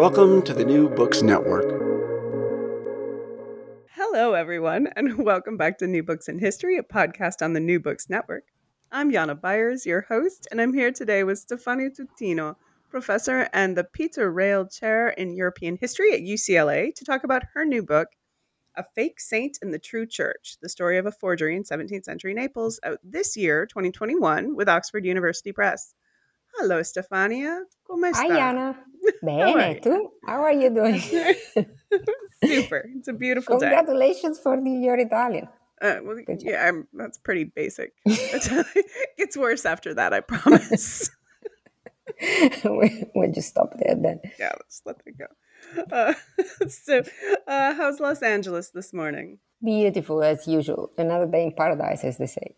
Welcome to the New Books Network. Hello, everyone, and welcome back to New Books in History, a podcast on the New Books Network. I'm Jana Byars, your host, and I'm here today with Stefania Tutino, professor and the Peter Reill Chair in European History at UCLA, to talk about her new book, A Fake Saint in the True Church The Story of a Forgery in 17th Century Naples, out this year, 2021, with Oxford University Press. Hello, Stefania. Come sta? Hi, Jana. Bene, tu? How are you doing? Super. It's a beautiful day. Congratulations for the, your Italian. Uh, well, yeah, I'm, that's pretty basic. it gets worse after that, I promise. we, we'll just stop there then. yeah, let's let it go. Uh, so, uh, how's Los Angeles this morning? Beautiful as usual. Another day in paradise, as they say.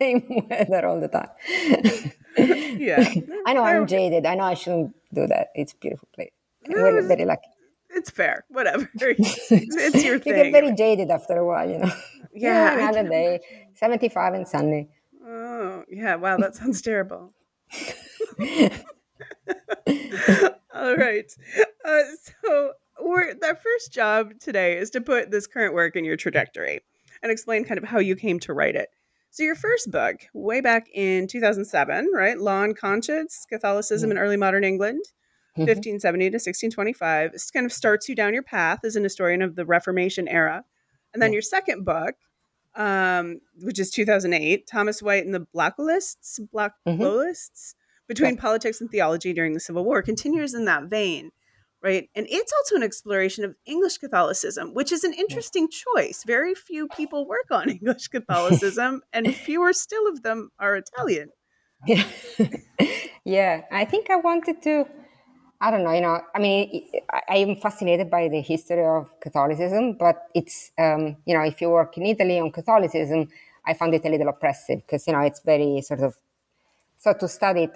Same weather all the time. Yeah. I know I'm jaded. I know I shouldn't do that. It's a beautiful place. No, We're it's- very lucky. It's fair. Whatever. It's, it's your you get very jaded after a while, you know. Yeah, another day, 75 and sunny. Oh, yeah. Wow, that sounds terrible. All right. Uh, so, we're, our first job today is to put this current work in your trajectory and explain kind of how you came to write it. So, your first book, way back in 2007, right? Law and Conscience Catholicism in Early Modern England, Mhm. 1570 to 1625. This kind of starts you down your path as an historian of the Reformation era. And then Yeah. your second book, um, which is 2008, Thomas White and the Blackloists, Blackloists, between politics and theology during the Civil War, continues in that vein, right? And it's also an exploration of English Catholicism, which is an interesting choice. Very few people work on English Catholicism, and fewer still of them are Italian. Yeah. yeah, I think I wanted to. I don't know, you know, I mean, I, I am fascinated by the history of Catholicism, but it's, um, you know, if you work in Italy on Catholicism, I found it a little oppressive because, you know, it's very sort of, so to study it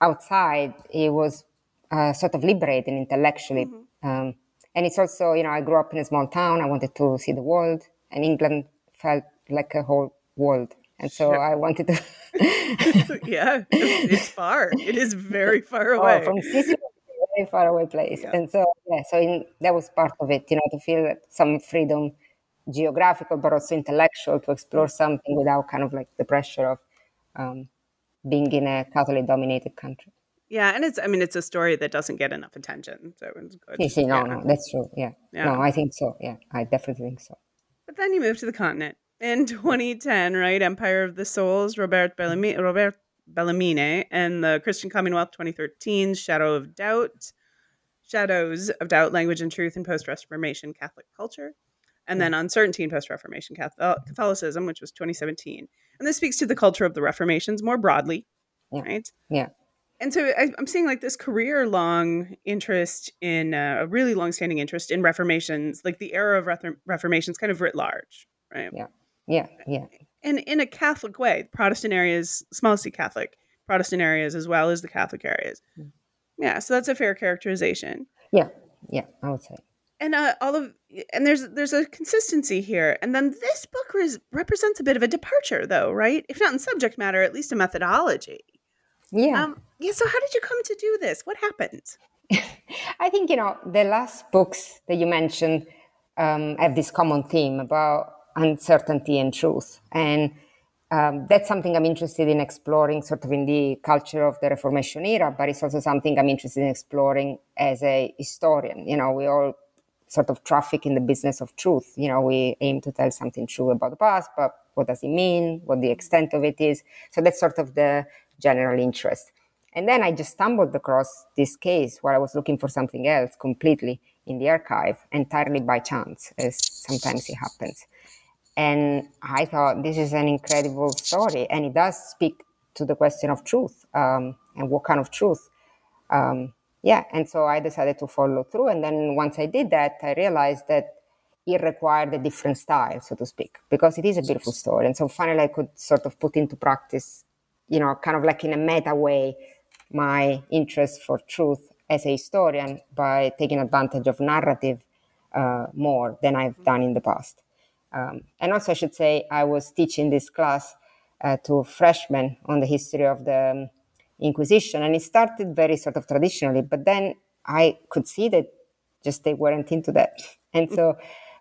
outside, it was uh, sort of liberating intellectually. Um, and it's also, you know, I grew up in a small town. I wanted to see the world, and England felt like a whole world. And so Sure. I wanted to. yeah, it's, far. It is very far away. Oh, from Sicily, a very far away place. Yeah. And so, yeah, so in, that was part of it, you know, to feel some freedom, geographical, but also intellectual, to explore something without kind of like the pressure of um, being in a Catholic dominated country. Yeah, and it's I mean it's a story that doesn't get enough attention, so it's good. See, no, Yeah. no, that's true. Yeah. Yeah. No, I think so. Yeah, I definitely think so. But then you move to the continent in 2010, right? Empire of the Souls, Robert Bellamy, Robert Bellarmine, and the Christian Commonwealth 2013, Shadow of Doubt, Shadows of Doubt, Language and Truth in Post Reformation Catholic Culture, and then mm. Uncertainty in Post Reformation Catholicism, which was 2017. And this speaks to the culture of the Reformations more broadly, Yeah. right? Yeah. And so I, I'm seeing like this career long interest in uh, a really long standing interest in reformations, like the era of Reth- reformations, kind of writ large, right? Yeah. Yeah. Yeah. And in a Catholic way, Protestant areas, small c Catholic, Protestant areas as well as the Catholic areas. Mm. Yeah, so that's a fair characterization. Yeah. Yeah. I would say. And uh, all of and there's there's a consistency here. And then this book res- represents a bit of a departure, though, right? If not in subject matter, at least in methodology. Yeah. Um, yeah. So how did you come to do this? What happened? I think you know the last books that you mentioned um, have this common theme about uncertainty and truth, and um, that's something I'm interested in exploring, sort of in the culture of the Reformation era. But it's also something I'm interested in exploring as a historian. You know, we all sort of traffic in the business of truth. You know, we aim to tell something true about the past, but what does it mean? What the extent of it is? So that's sort of the general interest. And then I just stumbled across this case where I was looking for something else completely in the archive, entirely by chance, as sometimes it happens. And I thought this is an incredible story, and it does speak to the question of truth um, and what kind of truth, um, yeah, and so I decided to follow through. And then once I did that, I realized that it required a different style, so to speak, because it is a beautiful story. And so finally, I could sort of put into practice, you know, kind of like in a meta way, my interest for truth as a historian by taking advantage of narrative uh, more than I've done in the past. Um, and also, I should say, I was teaching this class uh, to freshmen on the history of the um, Inquisition, and it started very sort of traditionally, but then I could see that just they weren't into that. And so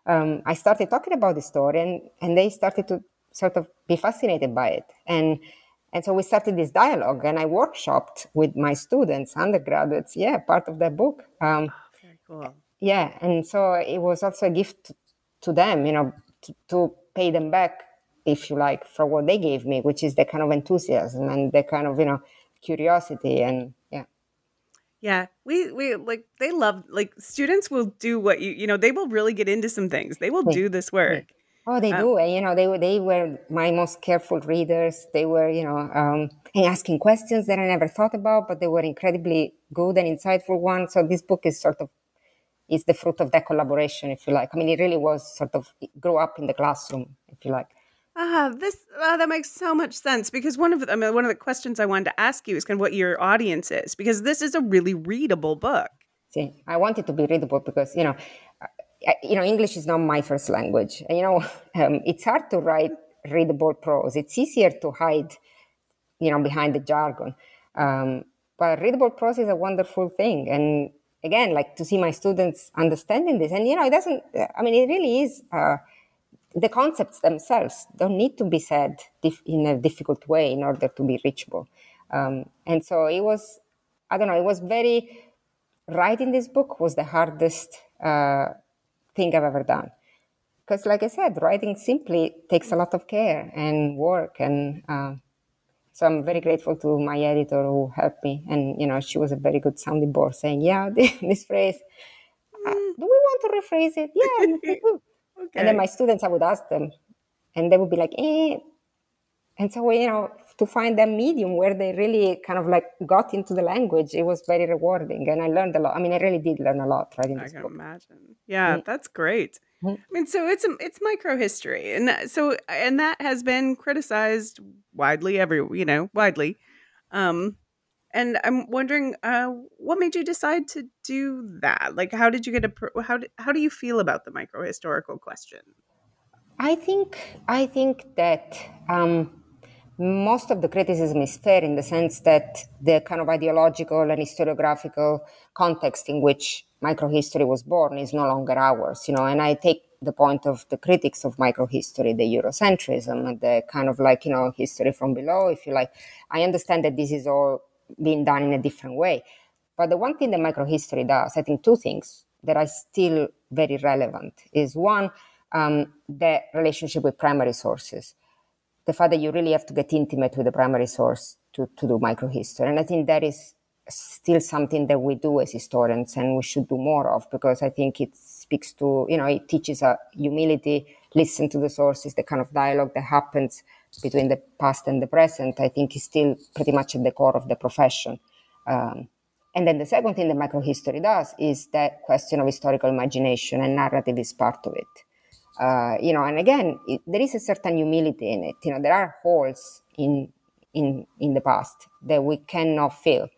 um, I started talking about the story, and, and they started to sort of be fascinated by it. And and so we started this dialogue, and I workshopped with my students, undergraduates. Yeah, part of that book. Um, oh, very cool. Yeah, and so it was also a gift to them, you know, to, to pay them back, if you like, for what they gave me, which is the kind of enthusiasm and the kind of you know curiosity and yeah. Yeah, we we like they love like students will do what you you know they will really get into some things. They will do this work. Oh, they um, do. And, you know, they were they were my most careful readers. They were, you know, um, asking questions that I never thought about, but they were incredibly good and insightful ones. So this book is sort of is the fruit of that collaboration, if you like. I mean, it really was sort of grow up in the classroom, if you like. Ah, this uh, that makes so much sense because one of the, I mean, one of the questions I wanted to ask you is kind of what your audience is because this is a really readable book. See, I want it to be readable because you know, you know, English is not my first language. You know, um, it's hard to write readable prose. It's easier to hide, you know, behind the jargon. Um, but readable prose is a wonderful thing, and again, like to see my students understanding this, and you know, it doesn't. I mean, it really is. Uh, the concepts themselves don't need to be said dif- in a difficult way in order to be reachable. Um, and so it was, I don't know, it was very, writing this book was the hardest uh, thing I've ever done. Because, like I said, writing simply takes a lot of care and work. And uh, so I'm very grateful to my editor who helped me. And, you know, she was a very good sounding board saying, yeah, this phrase, uh, do we want to rephrase it? Yeah, Okay. And then my students, I would ask them, and they would be like, eh. And so, you know, to find that medium where they really kind of like got into the language, it was very rewarding. And I learned a lot. I mean, I really did learn a lot writing this I can book. imagine. Yeah, mm-hmm. that's great. Mm-hmm. I mean, so it's it's microhistory, and that, so and that has been criticized widely, every you know, widely. Um, and I'm wondering, uh, what made you decide to do that? Like, how did you get a how do, how do you feel about the microhistorical question? I think I think that um, most of the criticism is fair in the sense that the kind of ideological and historiographical context in which microhistory was born is no longer ours. You know, and I take the point of the critics of microhistory, the Eurocentrism, the kind of like you know history from below, if you like. I understand that this is all being done in a different way. But the one thing that microhistory does, I think two things that are still very relevant is one, um, the relationship with primary sources. The fact that you really have to get intimate with the primary source to, to do microhistory. And I think that is still something that we do as historians and we should do more of because I think it speaks to, you know, it teaches a humility, listen to the sources, the kind of dialogue that happens between the past and the present, I think is still pretty much at the core of the profession. Um, and then the second thing that microhistory does is that question of historical imagination and narrative is part of it. Uh, you know, and again, it, there is a certain humility in it. You know, there are holes in in in the past that we cannot fill,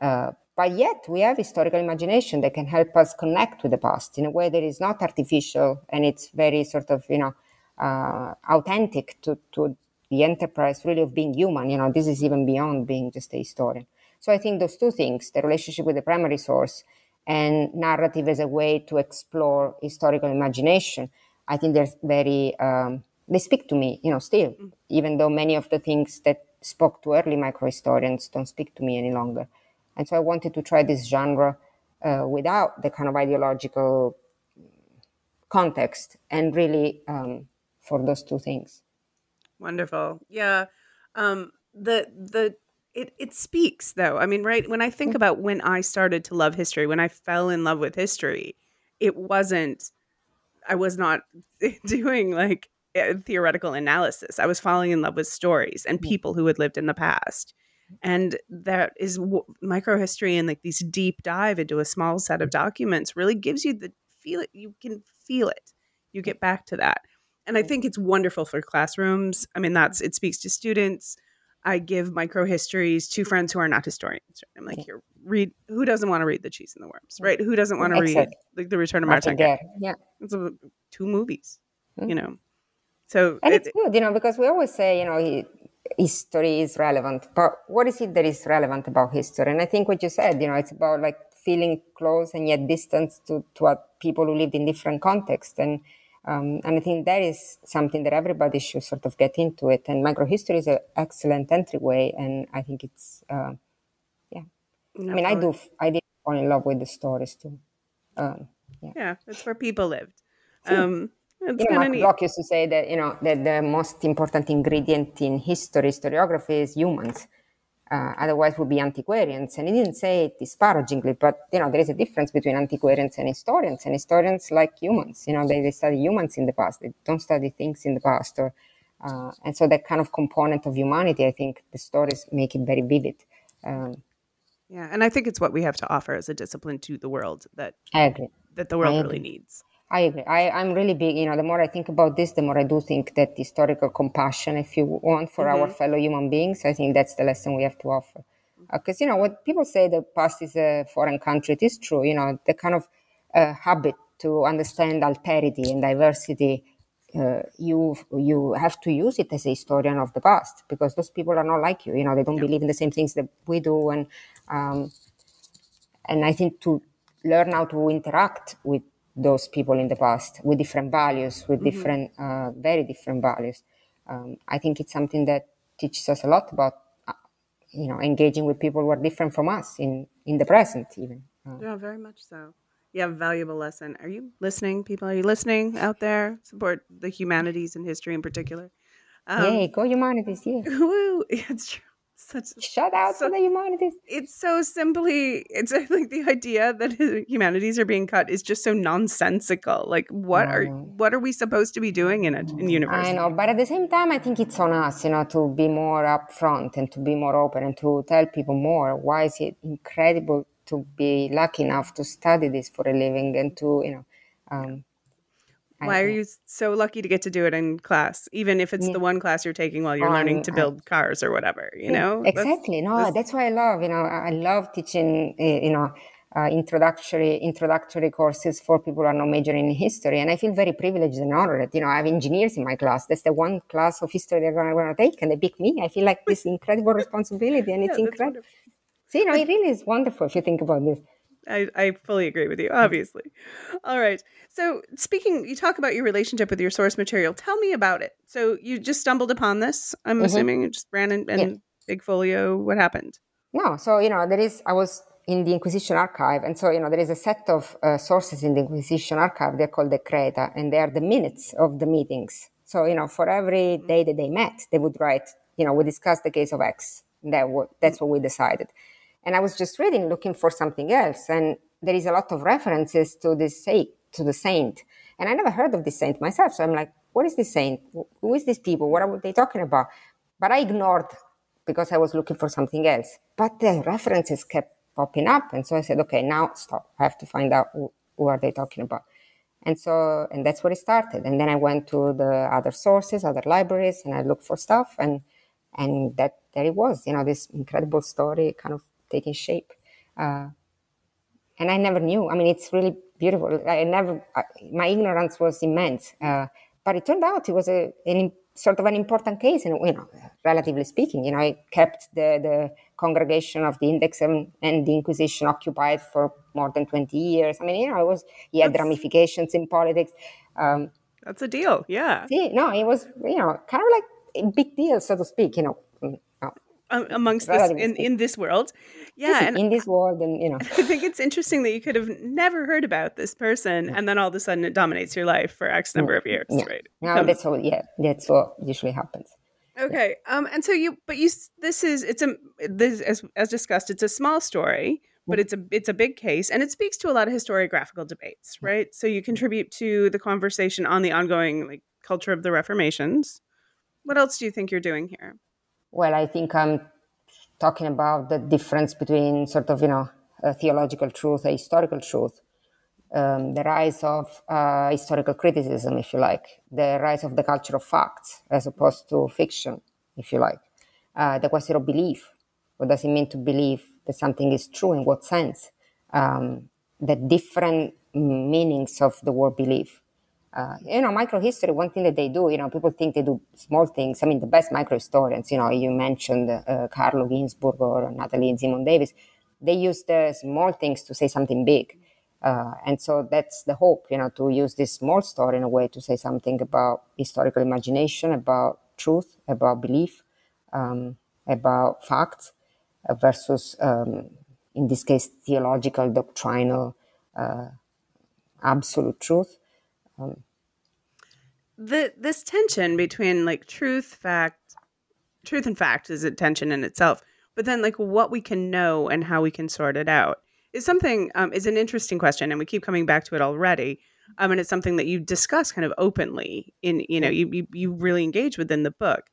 uh, but yet we have historical imagination that can help us connect with the past in a way that is not artificial and it's very sort of you know uh, authentic to to the enterprise really of being human. You know, this is even beyond being just a historian. So I think those two things, the relationship with the primary source and narrative as a way to explore historical imagination, I think they're very, um, they speak to me, you know, still, mm. even though many of the things that spoke to early microhistorians don't speak to me any longer. And so I wanted to try this genre uh, without the kind of ideological context and really um, for those two things. Wonderful. Yeah. Um the the it it speaks though. I mean, right, when I think mm. about when I started to love history, when I fell in love with history, it wasn't I was not doing like theoretical analysis. I was falling in love with stories and mm. people who had lived in the past. and that is w- microhistory and like these deep dive into a small set of documents really gives you the feel it you can feel it you get back to that and i think it's wonderful for classrooms i mean that's it speaks to students i give microhistories to friends who are not historians i'm like here read who doesn't want to read the cheese and the worms right who doesn't want to read like the return of Martin martin Guerre, Yeah. it's a, two movies Mm. you know so And it- it's good, you know, because we always say, you know, hi- history is relevant, but what is it that is relevant about history? And I think what you said, you know, it's about like feeling close and yet distance to, to what people who lived in different contexts. And, um, and I think that is something that everybody should sort of get into it. And microhistory is an excellent entryway. And I think it's, uh, yeah. I mean, I do, I did fall in love with the stories too. Um, yeah. yeah it's where people lived um it's you know, kind of Mark neat used to say that you know that the most important ingredient in history, historiography, is humans. Uh, otherwise, we'll be antiquarians. And he didn't say it disparagingly, but you know there is a difference between antiquarians and historians. And historians like humans. You know, they, they study humans in the past. They don't study things in the past. Or uh, and so that kind of component of humanity, I think, the stories make it very vivid. Um, yeah and i think it's what we have to offer as a discipline to the world that I agree. that the world really needs I agree. I, I'm really big, you know, the more I think about this, the more I do think that historical compassion, if you want, for our fellow human beings, I think that's the lesson we have to offer. Because, you know, when people say the past is a foreign country, it is true, you know, the kind of uh, habit to understand alterity and diversity, uh, you you have to use it as a historian of the past because those people are not like you, you know, they don't believe in the same things that we do. And, um, and I think to learn how to interact with those people in the past with different values, with different, uh, very different values. Um, I think it's something that teaches us a lot about, uh, you know, engaging with people who are different from us in in the present, even. Uh, yeah very much so. Yeah valuable lesson. Are you listening people? Are you listening out there? Support the humanities and history in particular. Um, yay, go humanities! Yeah, woo, it's true such shout out so- to the humanities. it's so simply it's think the idea that humanities are being cut is just so nonsensical like what are what are we supposed to be doing in a in university I know, but at the same time, I think it's on us, you know, to be more upfront and to be more open and to tell people more. Why is it incredible to be lucky enough to study this for a living and to, you know, um, why are you so lucky to get to do it in class even if it's the one class you're taking while you're learning Um, to I- build cars or whatever you know? That's- exactly. No that's- that's, why i love you know i love teaching uh, you know uh, introductory introductory courses for people who are not majoring in history and i feel very privileged and honored you know i have engineers in my class. That's the one class of history they're going to take and they pick me. I feel like this incredible responsibility and it's Yeah, that's incredible so you know it really is wonderful if you think about this I, I fully agree with you, obviously. All right. So, speaking, you talk about your relationship with your source material. Tell me about it. So, you just stumbled upon this, I'm Mhm. assuming, you just ran in, in Yeah. Big Folio. What happened? No, so you know there is. I was in the Inquisition archive, and so you know there is a set of uh, sources in the Inquisition archive. They're called decreta, and they are the minutes of the meetings. So you know for every day that they met, they would write. You know, we discussed the case of X. And that wa- that's what we decided. And I was just reading, looking for something else, and there is a lot of references to this saint, to the saint, and I never heard of this saint myself. So I'm like, what is this saint? Who is these people? What are they talking about? But I ignored because I was looking for something else. But the references kept popping up. And so I said, okay, now stop. I have to find out who, who are they talking about. And so, and that's where it started. And then I went to the other sources, other libraries, and I looked for stuff. And, and that, there it was, you know, this incredible story kind of taking shape. Uh, and I never knew. I mean, it's really beautiful. I never, I, my ignorance was immense. Uh, but it turned out it was a an, sort of an important case, and you know, relatively speaking, you know, it kept the the congregation of the Index and, and the Inquisition occupied for more than twenty years. I mean, you know, it was he had ramifications in politics. Um, That's a deal. Yeah. see, no, it was you know kind of like a big deal, so to speak. You know, no, amongst this, in, in this world. Yeah. And in this world, and you know. I think it's interesting that you could have never heard about this person and then all of a sudden it dominates your life for X number of years, Yeah. right? No, Um, that's what. Yeah, that's what usually happens. Okay. Um, and so you, but you, this is, it's a, this, as, as discussed, it's a small story, but it's a, it's a big case and it speaks to a lot of historiographical debates, right? So you contribute to the conversation on the ongoing like culture of the Reformations. What else do you think you're doing here? Well, I think I'm talking about the difference between sort of, you know, theological truth a historical truth. Um, the rise of uh, historical criticism, if you like, the rise of the culture of facts as opposed to fiction, if you like, uh, the question of belief. What does it mean to believe that something is true? In what sense? Um, the different meanings of the word belief. Uh, you know, microhistory, one thing that they do, you know, people think they do small things. I mean, the best microhistorians, you know, you mentioned uh, Carlo Ginzburg or Natalie Zemon Davis, they use the small things to say something big. Uh, and so that's the hope, you know, to use this small story in a way to say something about historical imagination, about truth, about belief, um, about facts, uh, versus, um, in this case, theological, doctrinal, uh, absolute truth. Um, the this tension between like truth, fact, truth and fact is a tension in itself. But then like what we can know and how we can sort it out is something um, is an interesting question, and we keep coming back to it already. Um, and it's something that you discuss kind of openly in you know you you, you really engage within the book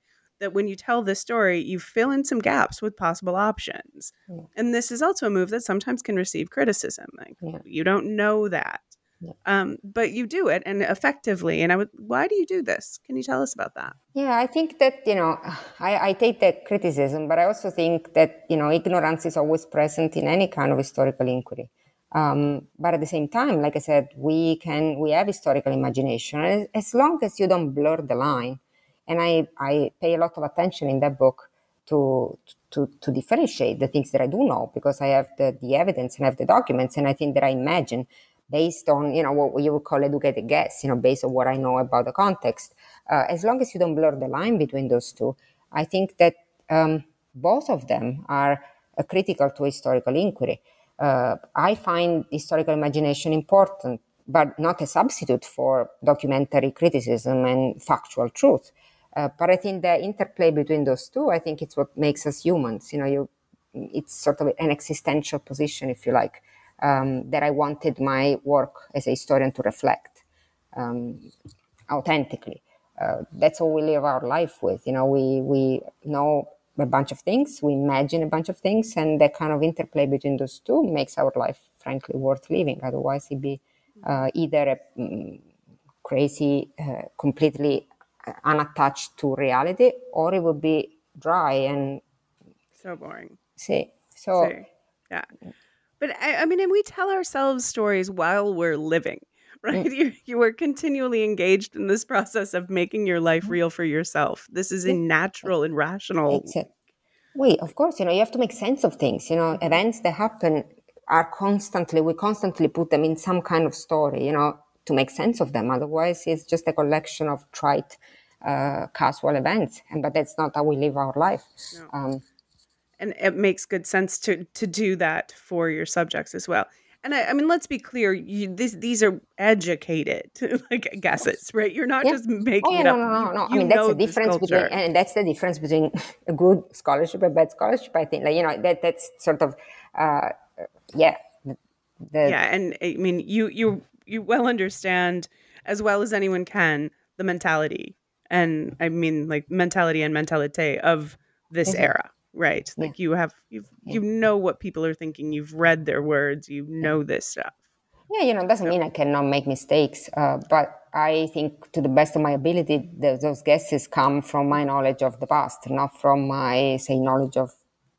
that when you tell this story, you fill in some gaps with possible options. Yeah. And this is also a move that sometimes can receive criticism. Like yeah. you don't know that. Yeah. Um, but you do it and effectively. And I would, why do you do this? Can you tell us about that? Yeah, I think that, you know, I, I take that criticism, but I also think that, you know, ignorance is always present in any kind of historical inquiry. Um, but at the same time, like I said, we can, we have historical imagination. As, as long as you don't blur the line, and I, I pay a lot of attention in that book to, to, to differentiate the things that I do know because I have the, the evidence and I have the documents and I think that I imagine based on you know what you would call educated guess you know based on what i know about the context. Uh, as long as you don't blur the line between those two i think that um, both of them are uh, critical to historical inquiry. Uh, i find historical imagination important but not a substitute for documentary criticism and factual truth. Uh, but i think the interplay between those two i think it's what makes us humans. You know you it's sort of an existential position if you like um, that I wanted my work as a historian to reflect um, authentically. Uh, that's all we live our life with. You know, we we know a bunch of things, we imagine a bunch of things, and that kind of interplay between those two makes our life, frankly, worth living. Otherwise, it'd be uh, either a um, crazy, uh, completely unattached to reality, or it would be dry and so boring. See, so see. yeah. But I, I mean, and we tell ourselves stories while we're living, right? Mm. You you are continually engaged in this process of making your life mm-hmm. real for yourself. This is a natural and rational. Wait, of course, you know, you have to make sense of things. You know, events that happen are constantly, we constantly put them in some kind of story, you know, to make sense of them. Otherwise, it's just a collection of trite, uh, casual events. And but that's not how we live our life. No. Um, and it makes good sense to to do that for your subjects as well. And I, I mean, let's be clear: you, this, these are educated like guesses, right? You're not yeah. just making oh, yeah, it up. No, no, no, no. I mean, that's the difference between, and that's the difference between a good scholarship and bad scholarship. I think, like you know, that that's sort of, uh, yeah, the, yeah. And I mean, you you you well understand as well as anyone can the mentality, and I mean, like mentality and mentalite of this era right yeah. like you have you yeah. you know what people are thinking you've read their words you know this stuff yeah you know it doesn't so. mean i cannot make mistakes uh, but i think to the best of my ability the, those guesses come from my knowledge of the past not from my say knowledge of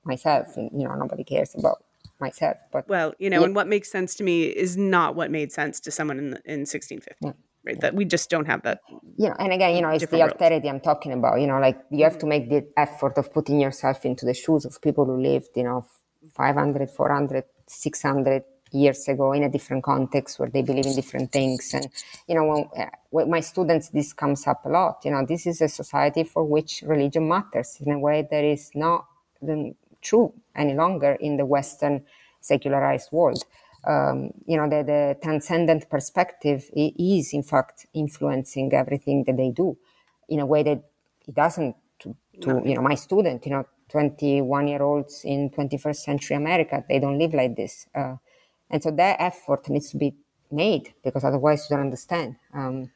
myself and you know nobody cares about myself but well you know yeah. and what makes sense to me is not what made sense to someone in, in 1650 right that we just don't have that you know and again you know it's the alterity i'm talking about you know like you have to make the effort of putting yourself into the shoes of people who lived you know 500 400 600 years ago in a different context where they believe in different things. And you know when, uh, with my students this comes up a lot you know this is a society for which religion matters in a way that is not true any longer in the western secularized world um, you know, the, the transcendent perspective is in fact influencing everything that they do in a way that it doesn't to, to you know, my student, you know, 21 year olds in 21st century America, they don't live like this. Uh, and so that effort needs to be made because otherwise you don't understand. Um,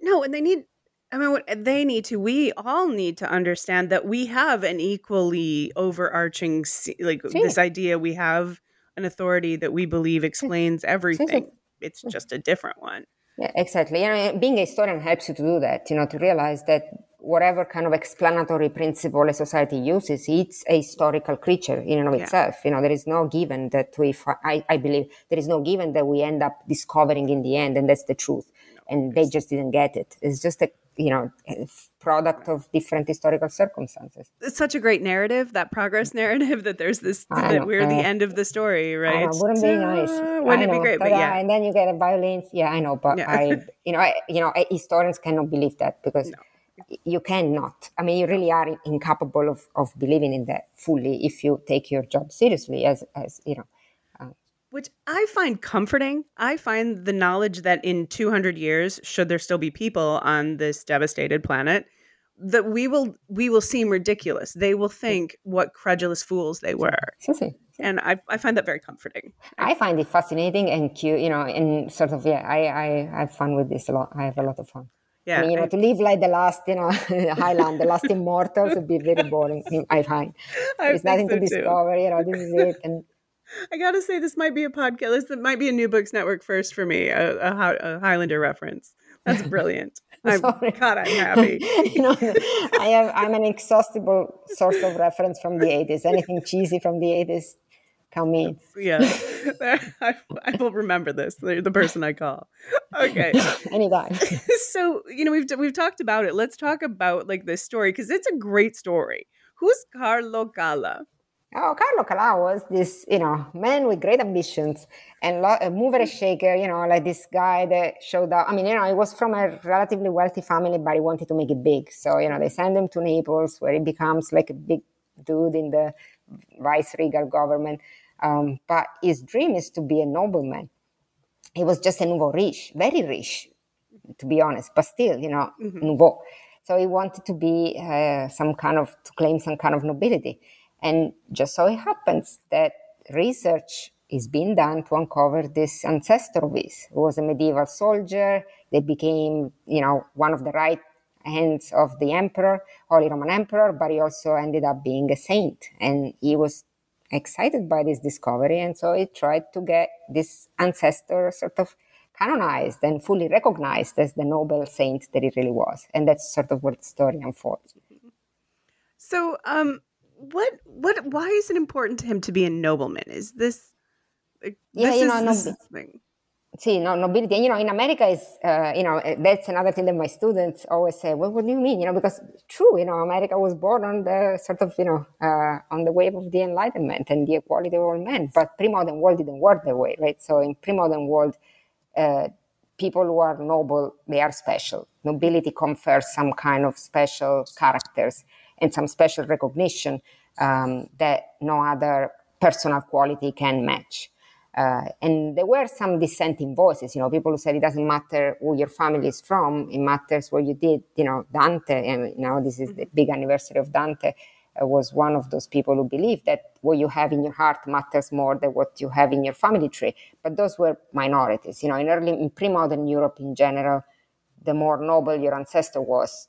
no, and they need I mean, they need to. We all need to understand that we have an equally overarching, like sí. this idea. We have an authority that we believe explains everything. It's just a different one. Yeah, exactly. You uh, know, being a historian helps you to do that. You know, to realize that whatever kind of explanatory principle a society uses, it's a historical creature in and of yeah. itself. You know, there is no given that we. I, I believe there is no given that we end up discovering in the end, and that's the truth. No, and they just didn't get it. It's just a you know product of different historical circumstances. It's such a great narrative that progress narrative that there's this that we're uh, the end of the story right? know, wouldn't be nice. wouldn't it be great? but yeah. and then you get a violence yeah i know but yeah. i you know I, you know historians cannot believe that because no. you cannot. I mean you really are incapable of, of believing in that fully if you take your job seriously as as you know which I find comforting. I find the knowledge that in 200 years, should there still be people on this devastated planet, that we will we will seem ridiculous. They will think what credulous fools they were. And I, I find that very comforting. I find it fascinating and cute, you know, and sort of yeah, I, I have fun with this a lot. I have a lot of fun. Yeah, I mean, you know, I, to live like the last, you know, Highland, the last immortals would be very boring. I find there's nothing so to discover. Too. You know, this is it, and I gotta say, this might be a podcast. This might be a New Books Network first for me, a, a, a Highlander reference. That's brilliant. I'm, God, I'm happy. you know, I have, I'm an exhaustible source of reference from the 80s. Anything cheesy from the 80s, come in. Yeah, I, I, will remember this. The, the person I call. Okay, anytime. so you know we've we've talked about it. Let's talk about like this story because it's a great story. Who's Carlo Calà? Oh, Carlo Calà was this, you know, man with great ambitions and lo- a mover and shaker, you know, like this guy that showed up. I mean, you know, he was from a relatively wealthy family, but he wanted to make it big. So, you know, they send him to Naples where he becomes like a big dude in the vice regal government. Um, but his dream is to be a nobleman. He was just a nouveau riche, very rich, to be honest, but still, you know, mm-hmm. nouveau. So he wanted to be uh, some kind of, to claim some kind of nobility. And just so it happens that research is being done to uncover this ancestor of his, who was a medieval soldier that became, you know, one of the right hands of the emperor, Holy Roman Emperor, but he also ended up being a saint. And he was excited by this discovery. And so he tried to get this ancestor sort of canonized and fully recognized as the noble saint that he really was. And that's sort of where the story unfolds. So, um, what what why is it important to him to be a nobleman? Is this like, yeah, this you know, is, nob- thing. See, no, nobility. And, you know, in America is, uh, you know, eh, that's another thing that my students always say. Well, what do you mean? You know, because true, you know, America was born on the sort of, you know, uh, on the wave of the Enlightenment and the equality of all men. But pre-modern world didn't work that way, right? So in pre-modern world, uh, people who are noble, they are special. Nobility confers some kind of special characters and some special recognition um, that no other personal quality can match. Uh, and there were some dissenting voices, you know, people who said it doesn't matter who your family is from, it matters where you did, you know, Dante, and now this is the big anniversary of Dante, uh, was one of those people who believed that what you have in your heart matters more than what you have in your family tree. But those were minorities, you know, in early, in pre-modern Europe in general, the more noble your ancestor was,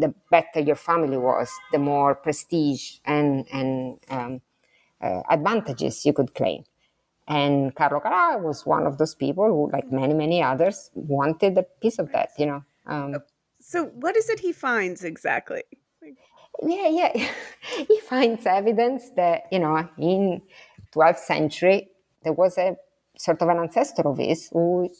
the better your family was, the more prestige and, and um, uh, advantages you could claim. And Carlo Calà was one of those people who, like many, many others, wanted a piece of that, you know. Um, so, what is it he finds exactly? Yeah, yeah. he finds evidence that, you know, in 12th century, there was a sort of an ancestor of his who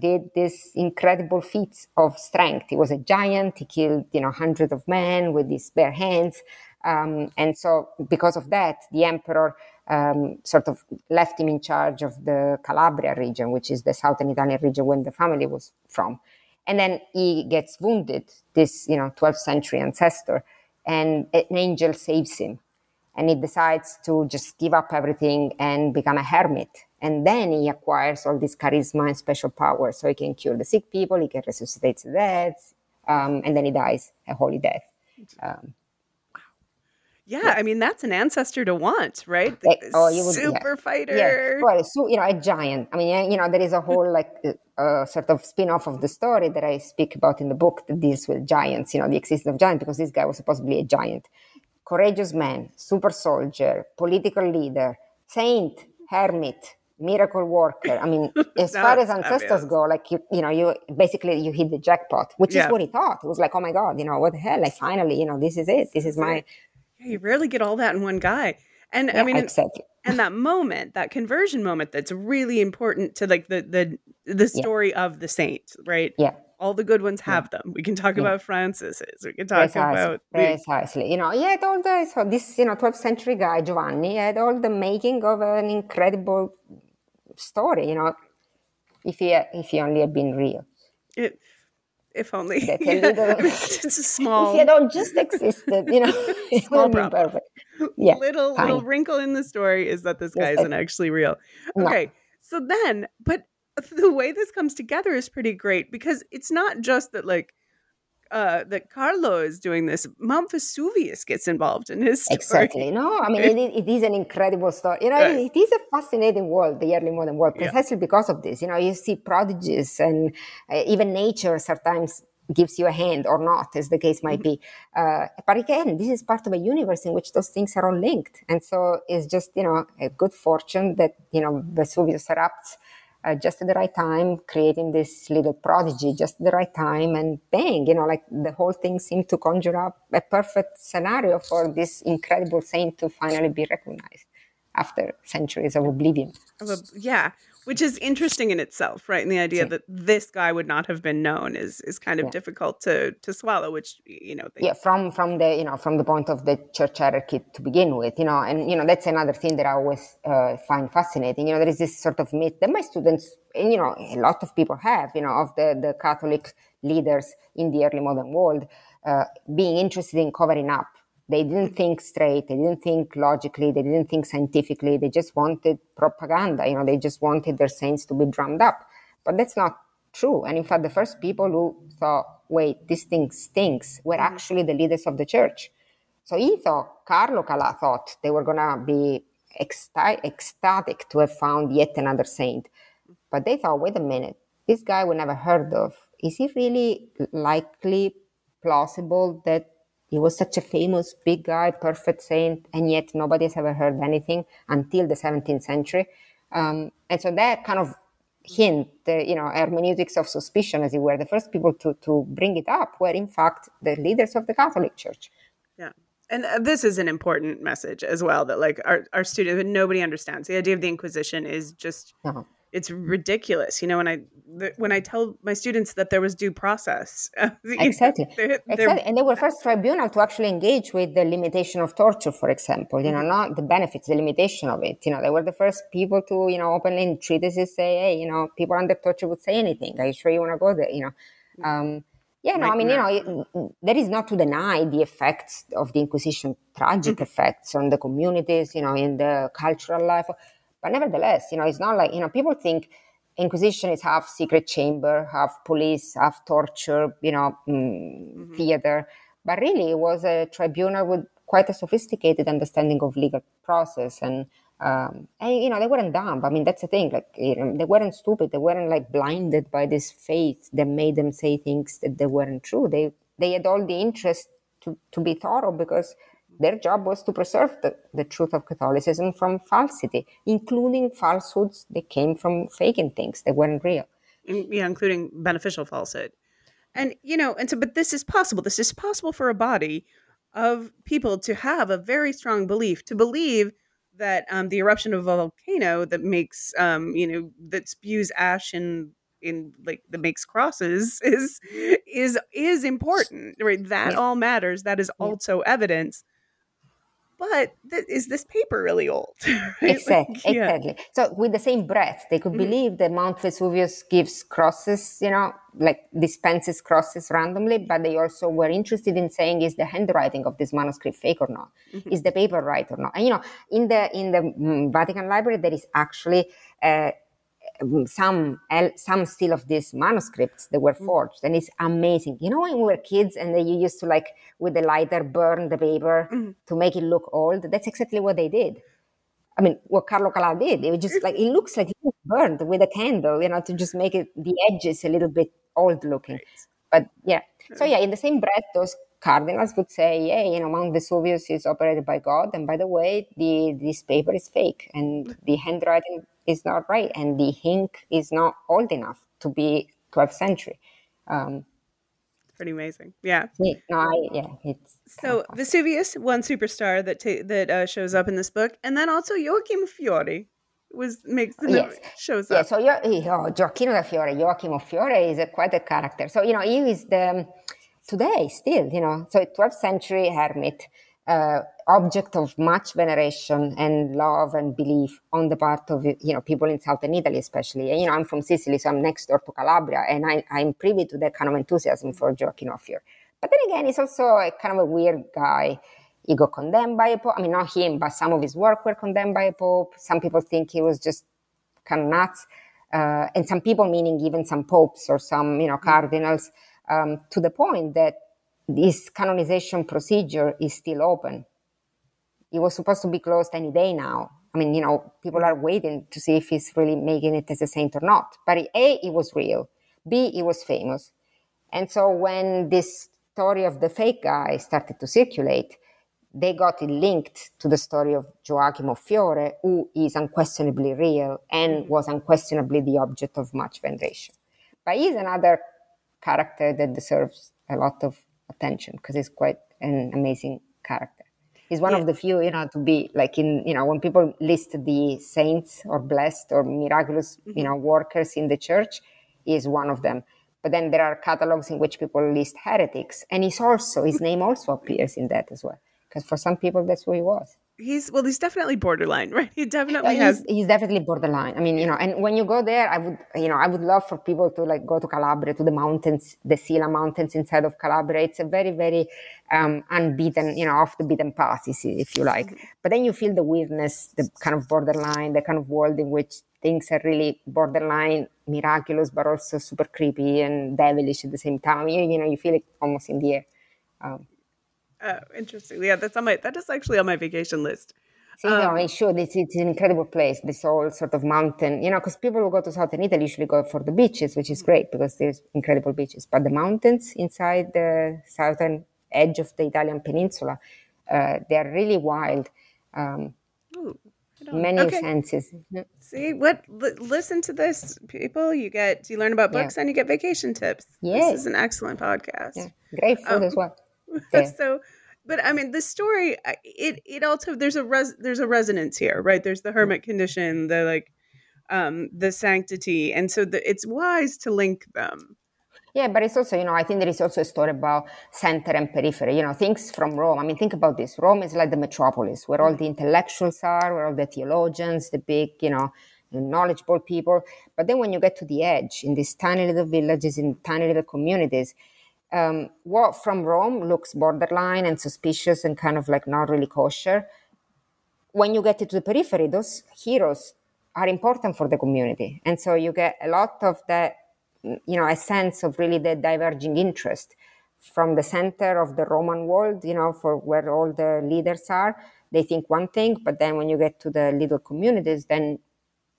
did this incredible feats of strength. He was a giant. He killed, you know, hundreds of men with his bare hands. Um, and so, because of that, the emperor um, sort of left him in charge of the Calabria region, which is the southern Italian region where the family was from. And then he gets wounded, this, you know, 12th century ancestor, and an angel saves him. And he decides to just give up everything and become a hermit and then he acquires all this charisma and special powers. So he can cure the sick people, he can resuscitate the dead, um, and then he dies a holy death. Um, Yeah, I mean that's an ancestor to want, right? Like, oh, you would- super yeah. fighter. Yeah, well, so you know, a giant. I mean, you know, there is a whole like uh, sort of spin-off of the story that I speak about in the book that deals with giants. You know, the existence of giants because this guy was supposedly a giant, courageous man, super soldier, political leader, saint, hermit, miracle worker. I mean, as far as ancestors go, like you, you know, you basically you hit the jackpot, which Yeah. is what he thought. It was like, oh my god, you know, what the hell? I finally, you know, this is it. This is my Yeah, you rarely get all that in one guy. And I mean, and- exactly. and that moment, that conversion moment, that's really important to like the the the story of the saint, right? Yeah. All the good ones have them. We can talk Yeah. about Francis's. We can talk Precisely, about precisely. You know, he had all the so this you know 12th century guy Giovanni had all the making of an incredible story. You know, if he if he only had been real, it, if only. That's a little- it's a small. if he had all just existed, you know, it Small would problem. perfect. Yeah, little tiny. little wrinkle in the story is that this guy Yes, isn't actually real. No. Okay, so then, but the way this comes together is pretty great because it's not just that like uh that Carlo is doing this. Mount Vesuvius gets involved in his story. Exactly. No, I mean, it, it is an incredible story. You know, Right. it is a fascinating world, the early modern world, Yeah. precisely because of this. You know, you see prodigies, and uh, even nature sometimes gives you a hand or not, as the case might be. Uh, but again, this is part of a universe in which those things are all linked. And so it's just, you know, a good fortune that, you know, Vesuvius erupts uh, just at the right time, creating this little prodigy just at the right time, and bang, you know, like the whole thing seemed to conjure up a perfect scenario for this incredible saint to finally be recognized after centuries of oblivion. Yeah, which is interesting in itself, right? And the idea Sí. that this guy would not have been known is is kind of Yeah. difficult to to swallow. Which you know, they, Yeah, from from the you know from the point of the church hierarchy to begin with, you know, and you know that's another thing that I always uh, find fascinating. You know, there is this sort of myth that my students, and you know, a lot of people have, you know, of the the Catholic leaders in the early modern world uh, being interested in covering up. They didn't think straight. They didn't think logically. They didn't think scientifically. They just wanted propaganda. You know, they just wanted their saints to be drummed up. But that's not true. And in fact, the first people who thought, wait, this thing stinks, were mm-hmm. actually the leaders of the church. So he thought, Carlo Calà thought they were going to be ecsta- ecstatic to have found yet another saint. But they thought, wait a minute, this guy we never heard of. Is he really likely plausible that he was such a famous big guy, perfect saint, and yet nobody has ever heard anything until the 17th century? Um, and so that kind of hint, the you know, hermeneutics of suspicion, as it were, the first people to, to bring it up were in fact the leaders of the Catholic Church. Yeah. And uh, this is an important message as well that like our, our students, nobody understands. The idea of the Inquisition is just, Uh-huh. It's ridiculous. You know, when I, the, when I tell my students that there was due process. you know, Exactly. they're- they're- Exactly. And they were first tribunal to actually engage with the limitation of torture, for example, you know, mm-hmm. not the benefits, the limitation of it. You know, they were the first people to, you know, openly in treatises say, hey, you know, people under torture would say anything. Are you sure you want to go there? You know, mm-hmm. um, yeah, no, I mean, you know, it, there is not to deny the effects of the Inquisition, tragic mm-hmm. effects on the communities, you know, in the cultural life. But nevertheless, you know, it's not like, you know, people think Inquisition is half secret chamber, half police, half torture, you know, mm, theater. But really, it was a tribunal with quite a sophisticated understanding of legal process and um, and you know they weren't dumb. I mean that's the thing. Like you know, they weren't stupid. They weren't like blinded by this faith that made them say things that they weren't true. They they had all the interest to, to be thorough because their job was to preserve the, the truth of Catholicism from falsity, including falsehoods that came from faking things that weren't real. yeah, including beneficial falsehood. And you know, and so but this is possible. This is possible for a body of people to have a very strong belief, to believe that um, the eruption of a volcano that makes um, you know, that spews ash and in like that makes crosses is is is important. Right. That Yeah. all matters. That is also evidence. But th- is this paper really old? Right? Exactly, Like, yeah. exactly. So with the same breath, they could Mhm. believe that Mount Vesuvius gives crosses, you know, like dispenses crosses randomly, but they also were interested in saying is the handwriting of this manuscript fake or not? Mhm. Is the paper right or not? And you know, in the in the mm, Vatican Library, there is actually uh, some some still of these manuscripts that were mm. forged, and it's amazing. You know, when we were kids, and you used to like with the lighter burn the paper mm. to make it look old. That's exactly what they did. I mean, what Carlo Calà did. It was just like it looks like it was burned with a candle, you know, to just make it the edges a little bit old looking. Right. But yeah, so yeah, in the same breath, those cardinals would say, yeah, you know, Mount Vesuvius is operated by God, and by the way, the this paper is fake, and the handwriting is not right, and the ink is not old enough to be 12th century. Um, Pretty amazing, yeah. yeah no, I, yeah, it's so Vesuvius, one superstar that ta- that uh, shows up in this book, and then also Joachim Fiore was makes the yes. shows up. Yeah, so you oh, Gioacchino da Fiore, Joachim Fiore is a, quite a character. So you know he is the today still, you know, so 12th century hermit, uh, object of much veneration and love and belief on the part of, you know, people in southern Italy, especially. And, you know, I'm from Sicily, so I'm next door to Calabria, and I, I'm privy to that kind of enthusiasm for Joachim of Fiore. But then again, he's also a kind of a weird guy. He got condemned by a pope. I mean, not him, but some of his work were condemned by a pope. Some people think he was just kind of nuts. Uh, and some people, meaning even some popes or some, you know, cardinals, um, to the point that this canonization procedure is still open. It was supposed to be closed any day now. I mean, you know, people are waiting to see if he's really making it as a saint or not. But A, it was real. B, it was famous. And so when this story of the fake guy started to circulate, they got it linked to the story of Joachim of Fiore, who is unquestionably real and was unquestionably the object of much veneration. But he's another character that deserves a lot of attention because he's quite an amazing character. He's one yeah. of the few, you know, to be like in, you know, when people list the saints or blessed or miraculous, mm-hmm. you know, workers in the church, is one of them. But then there are catalogs in which people list heretics, and he's also his name also appears in that as well. Because for some people, that's who he was. He's well he's definitely borderline right? He definitely yeah, has he's definitely borderline. I mean you know and when you go there i would you know i would love for people to like go to calabria to the mountains the sila mountains inside of calabria. It's a very very um, unbeaten you know off the beaten path if you like. Mm-hmm. but then you feel the weirdness the kind of borderline the kind of world in which things are really borderline miraculous but also super creepy and devilish at the same time. You, you know you feel it almost in the air. Um, Oh, interesting. Yeah, that's on my that is actually on my vacation list. See, um, no, it should. It's, it's an incredible place. This whole sort of mountain, you know, because people who go to southern Italy usually go for the beaches, which is great because there's incredible beaches. But the mountains inside the southern edge of the Italian peninsula, uh, they are really wild. Um, Ooh, many okay. senses. See what? L- listen to this, people. You get you learn about books yeah. and you get vacation tips. Yeah, this is an excellent podcast. Yeah. Great food um, as well. Yeah. so but I mean, the story it it also there's a res, there's a resonance here, right? There's the mm. hermit condition, the like um the sanctity, and so the, it's wise to link them. Yeah, but it's also, you know, I think there is also a story about center and periphery, you know, things from Rome. I mean, think about this. Rome is like the metropolis where all the intellectuals are, where all the theologians, the big, you know, knowledgeable people. But then when you get to the edge, in these tiny little villages, in tiny little communities, um, what from Rome looks borderline and suspicious and kind of like not really kosher. When you get into the periphery, those heroes are important for the community. And so you get a lot of that, you know, a sense of really the diverging interest from the center of the Roman world, you know, for where all the leaders are. They think one thing, but then when you get to the little communities, then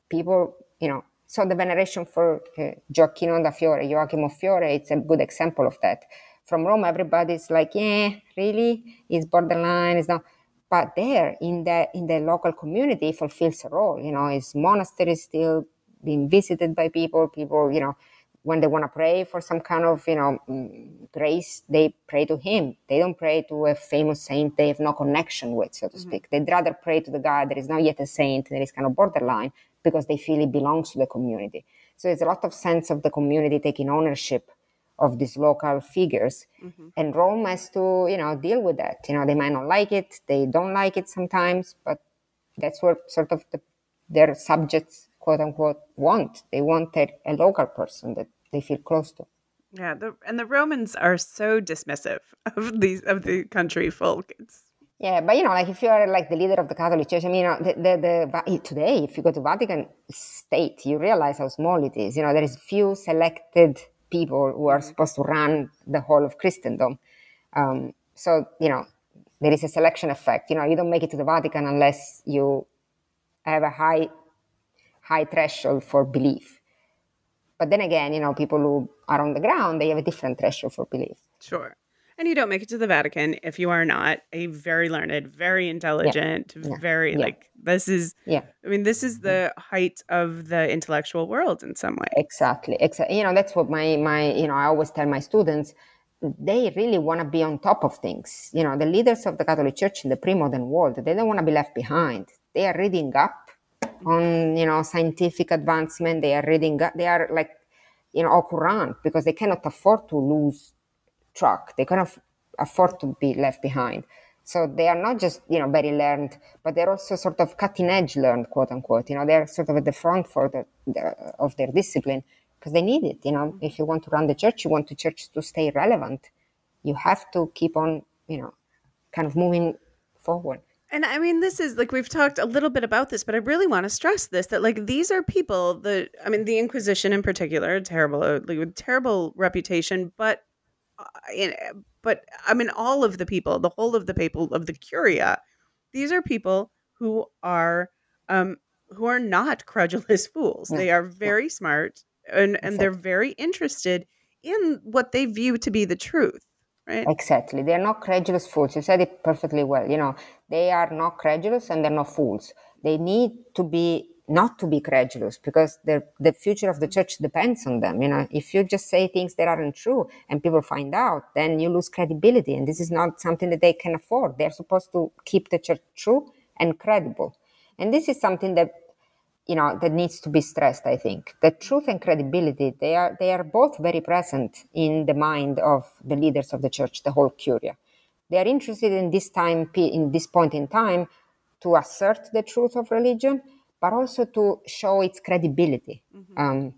people, you know, so the veneration for uh, Gioacchino da Fiore, Joachim of Fiore, it's a good example of that. From Rome, everybody's like, yeah, really, it's borderline, it's not. But there, in the in the local community, it fulfills a role. You know, his monastery is still being visited by people. People, you know, when they want to pray for some kind of you know mm, grace they pray to him they don't pray to a famous saint they have no connection with so to mm-hmm. speak they'd rather pray to the guy that is not yet a saint that is kind of borderline because they feel it belongs to the community so there's a lot of sense of the community taking ownership of these local figures mm-hmm. and rome has to you know deal with that you know they might not like it they don't like it sometimes but that's what sort of the, their subjects quote unquote want. They want a, a local person that they feel close to. Yeah, the, and the Romans are so dismissive of these of the country folk. It's Yeah, but you know, like if you are like the leader of the Catholic Church, I mean, you know, the, the, the, today, if you go to Vatican State, you realize how small it is. You know, there is few selected people who are mm-hmm. supposed to run the whole of Christendom. Um, so you know, there is a selection effect. You know, you don't make it to the Vatican unless you have a high high threshold for belief. But then again, you know, people who are on the ground, they have a different threshold for belief. Sure. And you don't make it to the Vatican if you are not a very learned, very intelligent, yeah. very yeah. like this is yeah. I mean, this is the mm-hmm. height of the intellectual world in some way. Exactly. Exactly. You know, that's what my my you know, I always tell my students they really want to be on top of things. You know, the leaders of the Catholic Church in the pre-modern world, they don't want to be left behind. They are reading up mm-hmm. on, you know, scientific advancement. They are reading up. They are like, you know, au courant because they cannot afford to lose track. They cannot afford to be left behind. So they are not just, you know, very learned, but they're also sort of cutting edge learned, quote unquote. You know, they're sort of at the front for the, the of their discipline because they need it. You know, if you want to run the church, you want the church to stay relevant. You have to keep on, you know, kind of moving forward. And I mean, this is like we've talked a little bit about this, but I really want to stress this that like these are people that I mean, the Inquisition in particular, terrible, like, terrible reputation, but but I mean, all of the people, the whole of the people of the Curia, these are people who are um, who are not credulous fools. They are very smart and and they're very interested in what they view to be the truth right? Exactly. They're not credulous fools. You said it perfectly well. You know they are not credulous and they're not fools. They need to be not to be credulous because the future of the church depends on them you know. If you just say things that aren't true and people find out then you lose credibility and this is not something that they can afford. They're supposed to keep the church true and credible. And this is something that you know that needs to be stressed i think. The truth and credibility they are they are both very present in the mind of the leaders of the church the whole curia. They are interested in this time in this point in time to assert the truth of religion but also to show its credibility mm-hmm. um,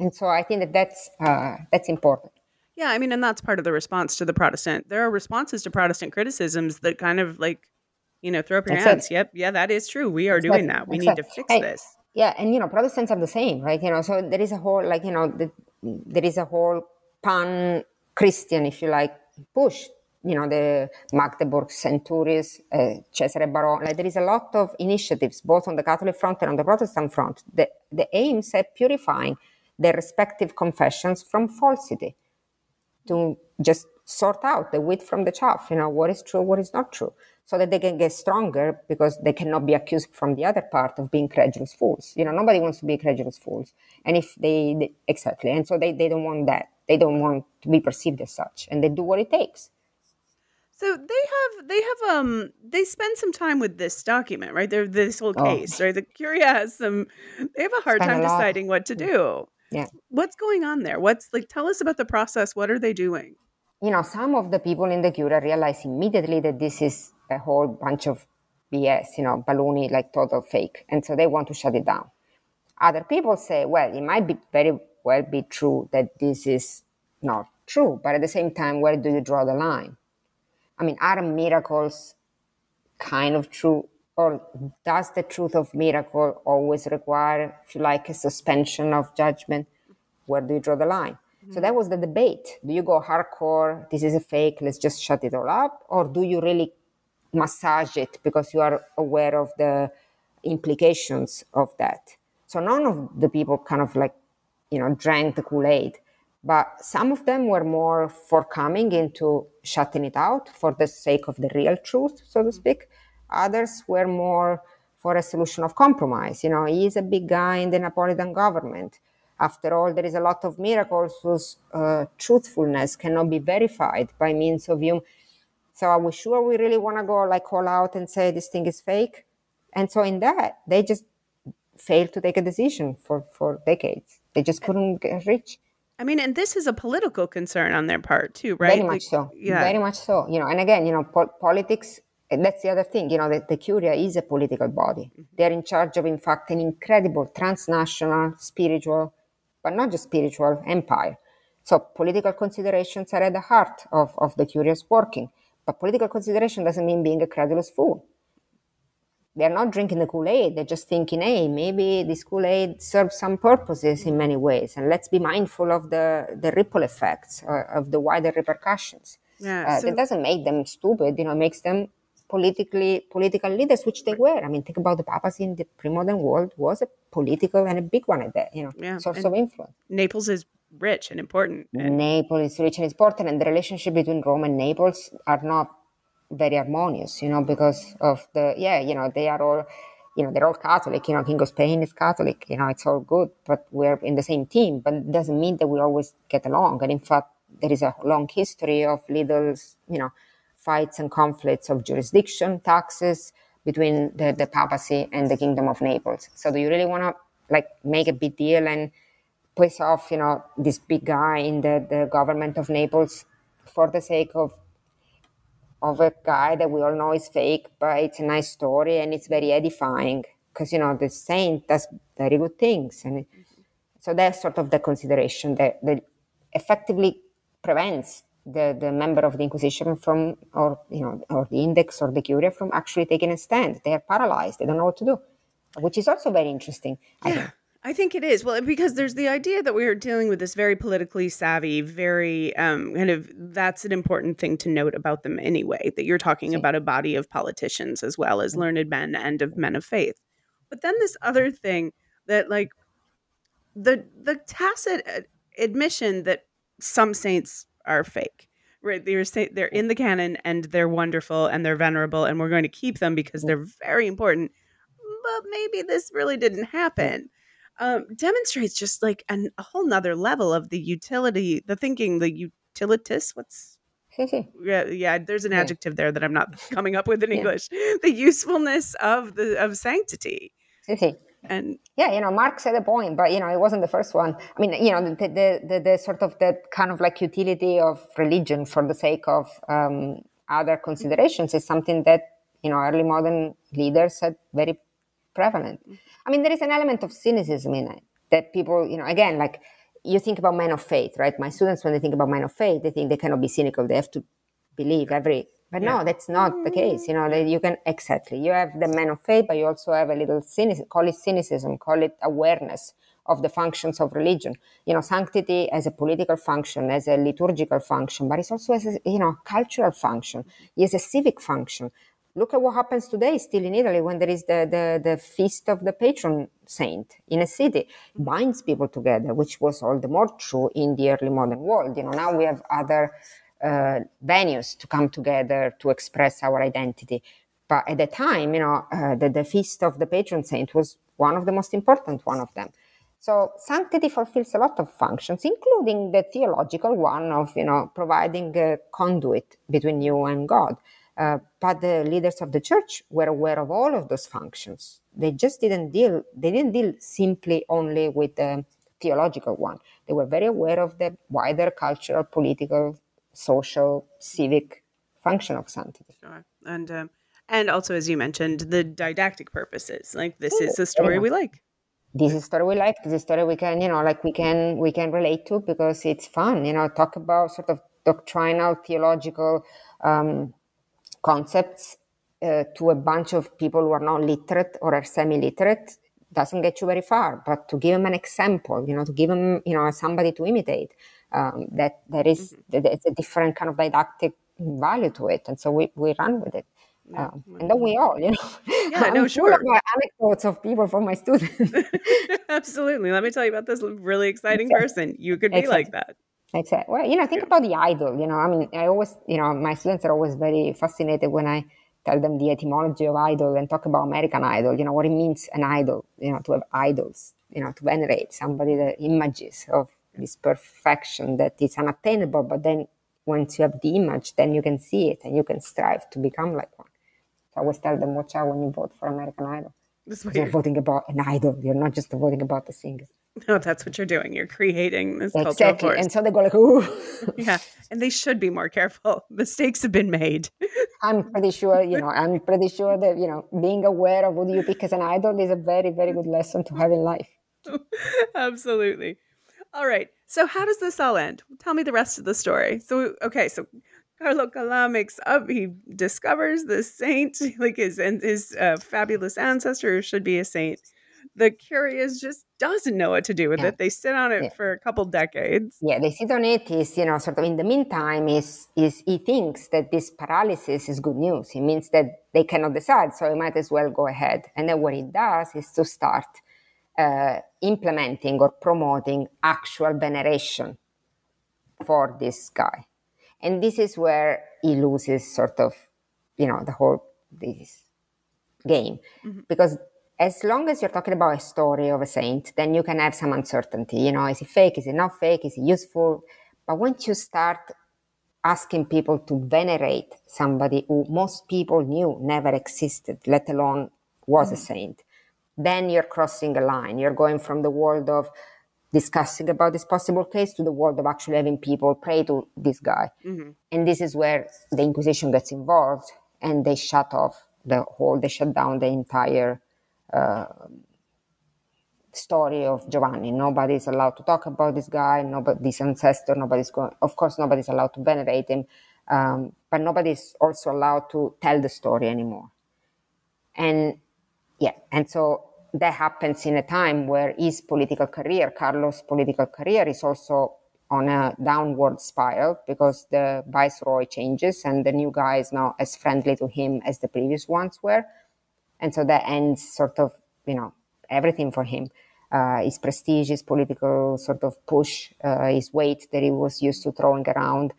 and so i think that that's uh, that's important yeah i mean and that's part of the response to the protestant there are responses to protestant criticisms that kind of like you know, throw up your hands. Yep, yeah, that is true. We are doing that. We need to fix this yeah and you know protestants are the same right you know so there is a whole like you know the, there is a whole pan christian if you like push you know the magdeburg centuries uh, cesare baronio like there is a lot of initiatives both on the catholic front and on the protestant front the, the aims at purifying their respective confessions from falsity to just sort out the wheat from the chaff you know what is true what is not true so that they can get stronger because they cannot be accused from the other part of being credulous fools. You know, nobody wants to be credulous fools. And if they, they, exactly, and so they, they don't want that. They don't want to be perceived as such, and they do what it takes. So they have they have um they spend some time with this document, right? They're this whole oh. case, oh. right? The Curia has some they have a hard spend time a deciding what to do. Yeah. What's going on there? What's like tell us about the process. What are they doing? You know, some of the people in the Curia realize immediately that this is a whole bunch of BS, you know, baloney, like total fake. And so they want to shut it down. Other people say, well, it might be very well be true that this is not true, but at the same time, where do you draw the line? I mean, are miracles kind of true? Or does the truth of miracle always require, if you like, a suspension of judgment? Where do you draw the line? So mm-hmm. that was the debate. Do you go hardcore? This is a fake. Let's just shut it all up. Or do you really massage it because you are aware of the implications of that. So none of the people kind of like, you know, drank the Kool Aid, but some of them were more forthcoming into shutting it out for the sake of the real truth, so to speak. Others were more for a solution of compromise. You know, he's a big guy in the Napolitan government. After all, there is a lot of miracles whose uh, truthfulness cannot be verified by means of human so are we sure we really want to go like call out and say this thing is fake? And so in that, they just failed to take a decision for, for decades. They just couldn't get rich. I mean, and this is a political concern on their part too, right? Very much like, so. Yeah. Very much so. You know, and again, you know, po- politics. That's the other thing. You know, the, the Curia is a political body. Mm-hmm. They're in charge of, in fact, an incredible transnational, spiritual, but not just spiritual empire. So political considerations are at the heart of, of the Curia's working But political consideration doesn't mean being a credulous fool. They're not drinking the Kool Aid. They're just thinking, hey, maybe this Kool Aid serves some purposes in many ways. And let's be mindful of the, the ripple effects, uh, of the wider repercussions. Yeah, uh, so- that doesn't make them stupid, you know, makes them politically political leaders, which they were. I mean, think about the papacy in the pre-modern world was a political and a big one at that, you know, yeah. source of influence. Naples is rich and important. And... Naples is rich and important, and the relationship between Rome and Naples are not very harmonious, you know, because of the yeah, you know, they are all you know, they're all Catholic, you know, King of Spain is Catholic, you know, it's all good, but we're in the same team. But it doesn't mean that we always get along. And in fact, there is a long history of little, you know, fights and conflicts of jurisdiction, taxes between the, the papacy and the Kingdom of Naples. So do you really want to like make a big deal and piss off, you know, this big guy in the, the government of Naples for the sake of of a guy that we all know is fake, but it's a nice story and it's very edifying because you know the saint does very good things, and so that's sort of the consideration that, that effectively prevents the, the member of the Inquisition from, or you know, or the Index or the Curia from actually taking a stand. They are paralyzed; they don't know what to do, which is also very interesting. Yeah. I think it is. Well, because there's the idea that we are dealing with this very politically savvy, very um, kind of that's an important thing to note about them anyway, that you're talking about a body of politicians as well as learned men and of men of faith. But then this other thing that like the the tacit admission that some saints are fake. Right, they're they're in the canon and they're wonderful and they're venerable and we're going to keep them because they're very important. But maybe this really didn't happen um, demonstrates just like an, a whole nother level of the utility, the thinking, the utilitas. What's yeah, yeah. There's an yeah. adjective there that I'm not coming up with in yeah. English. The usefulness of the of sanctity. and yeah, you know, Marx said a point, but you know, it wasn't the first one. I mean, you know, the the, the, the sort of that kind of like utility of religion for the sake of um, other considerations is something that you know early modern leaders had very prevalent. Mm. I mean, there is an element of cynicism in it that people, you know, again, like you think about men of faith, right? My students, when they think about men of faith, they think they cannot be cynical. They have to believe every. But yeah. no, that's not the case. You know, that you can exactly. You have the men of faith, but you also have a little cynicism. Call it cynicism. Call it awareness of the functions of religion. You know, sanctity as a political function, as a liturgical function, but it's also as a you know cultural function. It's a civic function. Look at what happens today, still in Italy, when there is the, the, the feast of the patron saint in a city. It binds people together, which was all the more true in the early modern world. You know, now we have other uh, venues to come together to express our identity. But at the time, you know, uh, the, the feast of the patron saint was one of the most important one of them. So sanctity fulfills a lot of functions, including the theological one of, you know, providing a conduit between you and God. Uh, but the leaders of the church were aware of all of those functions. They just didn't deal, they didn't deal simply only with the theological one. They were very aware of the wider cultural, political, social, civic function of sanctity. Sure. And, um, and also, as you mentioned, the didactic purposes. Like, this is a story yeah. we like this is a story we like this is a story we can you know like we can we can relate to because it's fun you know talk about sort of doctrinal theological um, concepts uh, to a bunch of people who are not literate or are semi-literate doesn't get you very far. But to give them an example, you know, to give them, you know, somebody to imitate, um, that there is, mm-hmm. it's a different kind of didactic value to it, and so we, we run with it. Yeah. Um, and then we all, you know, yeah, no, sure. anecdotes of people from my students. Absolutely. Let me tell you about this really exciting person. You could be exactly. like that. Exactly. Well, you know, think yeah. about the idol. You know, I mean, I always, you know, my students are always very fascinated when I tell them the etymology of idol and talk about American Idol. You know, what it means an idol. You know, to have idols. You know, to venerate somebody that images of this perfection that is unattainable. But then once you have the image, then you can see it and you can strive to become like one. So I always tell them, watch out when you vote for American Idol. You're voting about an idol. You're not just voting about the singer. No, that's what you're doing. You're creating this exactly. And so they go like, ooh. yeah. And they should be more careful. Mistakes have been made. I'm pretty sure, you know, I'm pretty sure that, you know, being aware of what you pick as an idol is a very, very good lesson to have in life. Absolutely. All right. So how does this all end? Tell me the rest of the story. So okay, so Carlo makes up. He discovers the saint, like his and his uh, fabulous ancestor should be a saint. The curious just doesn't know what to do with Yeah. it. They sit on it Yeah. for a couple decades. Yeah, they sit on it. Is you know, sort of in the meantime, is is he thinks that this paralysis is good news. It means that they cannot decide, so he might as well go ahead. And then what he does is to start uh, implementing or promoting actual veneration for this guy, and this is where he loses sort of, you know, the whole this game mm-hmm. because as long as you're talking about a story of a saint, then you can have some uncertainty. You know, is it fake? Is it not fake? Is it useful? But once you start asking people to venerate somebody who most people knew never existed, let alone was a mm-hmm. saint, then you're crossing a line. You're going from the world of discussing about this possible case to the world of actually having people pray to this guy. And this is where the Inquisition gets involved and they shut off the whole, they shut down the entire uh, story of Giovanni. Nobody's allowed to talk about this guy, nobody, this ancestor, nobody's going, of course, nobody's allowed to venerate him, um, but nobody's also allowed to tell the story anymore. And yeah, and so that happens in a time where his political career, Carlo's political career, is also on a downward spiral because the viceroy changes and the new guy is not as friendly to him as the previous ones were. And so that ends sort of, you know, everything for him. Uh, his prestige, his political sort of push, uh, his weight that he was used to throwing around,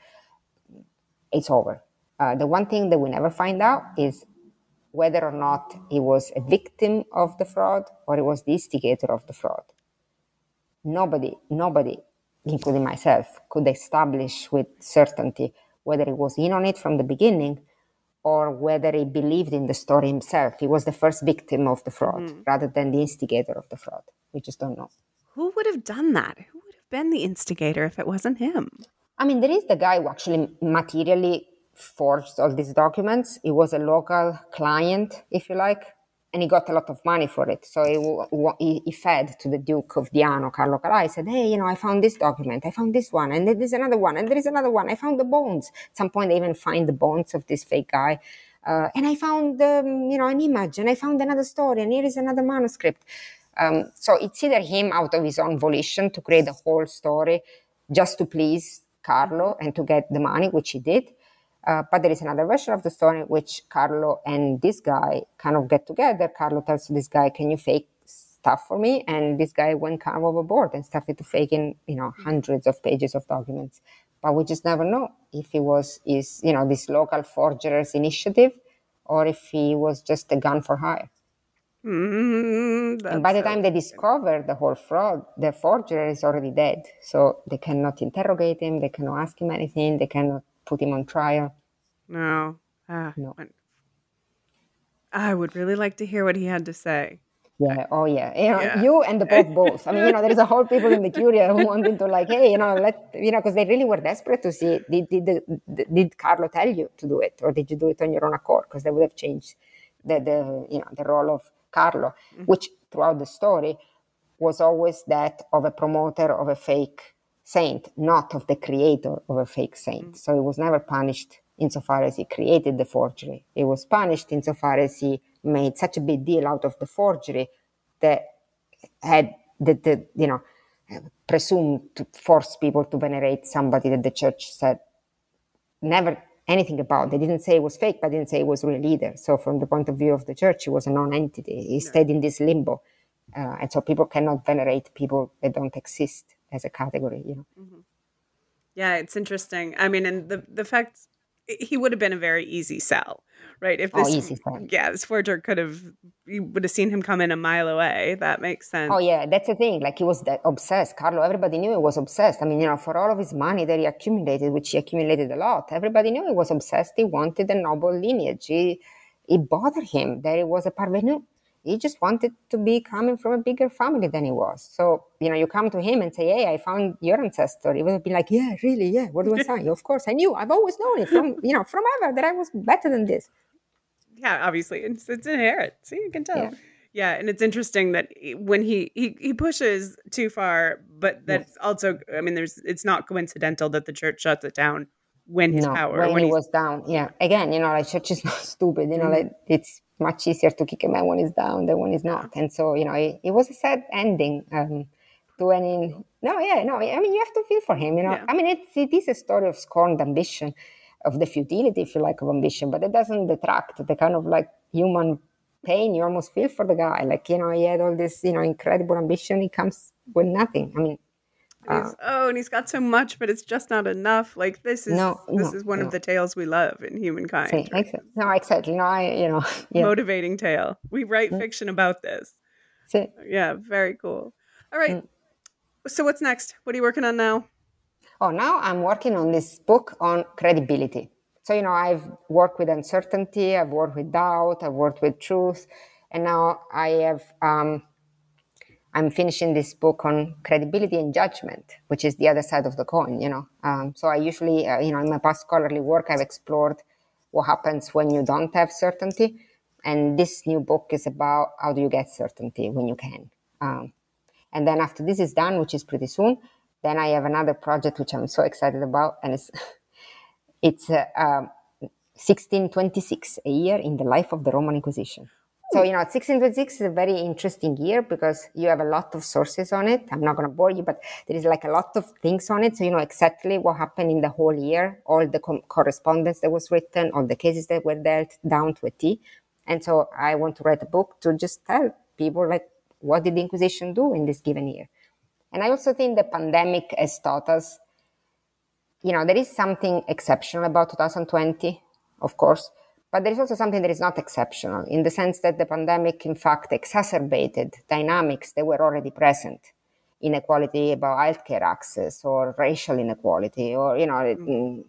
it's over. Uh, the one thing that we never find out is whether or not he was a victim of the fraud or he was the instigator of the fraud. Nobody, nobody, including myself, could establish with certainty whether he was in on it from the beginning or whether he believed in the story himself. He was the first victim of the fraud hmm. rather than the instigator of the fraud. We just don't know. Who would have done that? Who would have been the instigator if it wasn't him? I mean, there is the guy who actually materially forged all these documents. He was a local client, if you like, and he got a lot of money for it. So he, he, fed to the Duke of Diano, Carlo Calà. He said, Hey, you know, I found this document, I found this one, and there is another one, and there is another one. I found the bones. At some point, they even find the bones of this fake guy. Uh, and I found, um, you know, an image, and I found another story, and here is another manuscript. Um, so it's either him out of his own volition to create the whole story just to please Carlo and to get the money, which he did. Uh, but there is another version of the story in which Carlo and this guy kind of get together. Carlo tells this guy, "Can you fake stuff for me?" And this guy went kind of overboard and started to fake in, you know, hundreds of pages of documents. But we just never know if it was is you know this local forger's initiative or if he was just a gun for hire. Mm, And by the time they discover the whole fraud, the forger is already dead. So they cannot interrogate him, they cannot ask him anything, they cannot put him on trial. No. Ah, No. I would really like to hear what he had to say. Yeah, oh yeah. You know, Yeah. you and the Pope both. I mean, you know, there is a whole people in the Curia who wanted to like, hey, you know, let you know, because they really were desperate to see did did, the, did Carlo tell you to do it, or did you do it on your own accord? Because they would have changed the the you know the role of Carlo, which throughout the story was always that of a promoter of a fake saint, not of the creator of a fake saint. So he was never punished insofar as he created the forgery. He was punished insofar as he made such a big deal out of the forgery that had the, the you know presumed to force people to venerate somebody that the church said never anything about. They didn't say it was fake, but didn't say it was real either. So from the point of view of the church, he was a non-entity. He stayed in this limbo, uh, and so people cannot venerate people that don't exist as a category. You know. Mm-hmm. Yeah, it's interesting. I mean, and the the fact he would have been a very easy sell, right? If Oh, this, easy sell. yeah, this forger could have, you would have seen him come in a mile away. That makes sense. Oh yeah, that's the thing. Like he was that obsessed. Carlo, everybody knew he was obsessed. I mean, you know, for all of his money that he accumulated, which he accumulated a lot, everybody knew he was obsessed. He wanted a noble lineage. He, it bothered him that he was a parvenu. He just wanted to be coming from a bigger family than he was. So, you know, you come to him and say, Hey, I found your ancestor. He would be like, Yeah, really, yeah. What do I say? of course, I knew. I've always known it from, you know, from ever that I was better than this. yeah, obviously, it's, it's inherent. See, you can tell. Yeah. Yeah. and it's interesting that when he he he pushes too far, but that's also, I mean, there's it's not coincidental that the church shuts it down when his no, power when, when he was down. Yeah, again, you know, like church is not stupid. You know, Mm-hmm. like it's much easier to kick a man when he's down than when he's not. And so, you know, it, it was a sad ending um, to any. No, yeah, no. I mean, you have to feel for him. You know, Yeah. I mean, it's it is a story of scorned ambition, of the futility, if you like, of ambition, but it doesn't detract the kind of like human pain you almost feel for the guy. Like, you know, he had all this, you know, incredible ambition. He comes with nothing. I mean, he's- oh, and he's got so much, but it's just not enough. Like this is No, this no, is one no. of the tales we love in humankind. say, exa- no, exactly. No, I, you know, yeah. Motivating tale. We write Mm. fiction about this. Yeah, very cool. All right. Mm. So what's next? What are you working on now? Oh, now I'm working on this book on credibility. So, you know, I've worked with uncertainty, I've worked with doubt, I've worked with truth, and now I have, um, I'm finishing this book on credibility and judgment, which is the other side of the coin, you know. Um, so I usually, uh, you know, in my past scholarly work, I've explored what happens when you don't have certainty. And this new book is about how do you get certainty when you can. Um, and then after this is done, which is pretty soon, then I have another project which I'm so excited about, and it's it's uh, um, 1626, a year in the life of the Roman Inquisition. So you know, 1626 is a very interesting year because you have a lot of sources on it. I'm not going to bore you, but there is like a lot of things on it. So you know exactly what happened in the whole year, all the com- correspondence that was written, all the cases that were dealt down to a T. And so I want to write a book to just tell people like what did the Inquisition do in this given year. And I also think the pandemic has taught us, you know, there is something exceptional about 2020, of course, but there is also something that is not exceptional in the sense that the pandemic, in fact, exacerbated dynamics that were already present. Inequality about healthcare access or racial inequality or, you know, mm,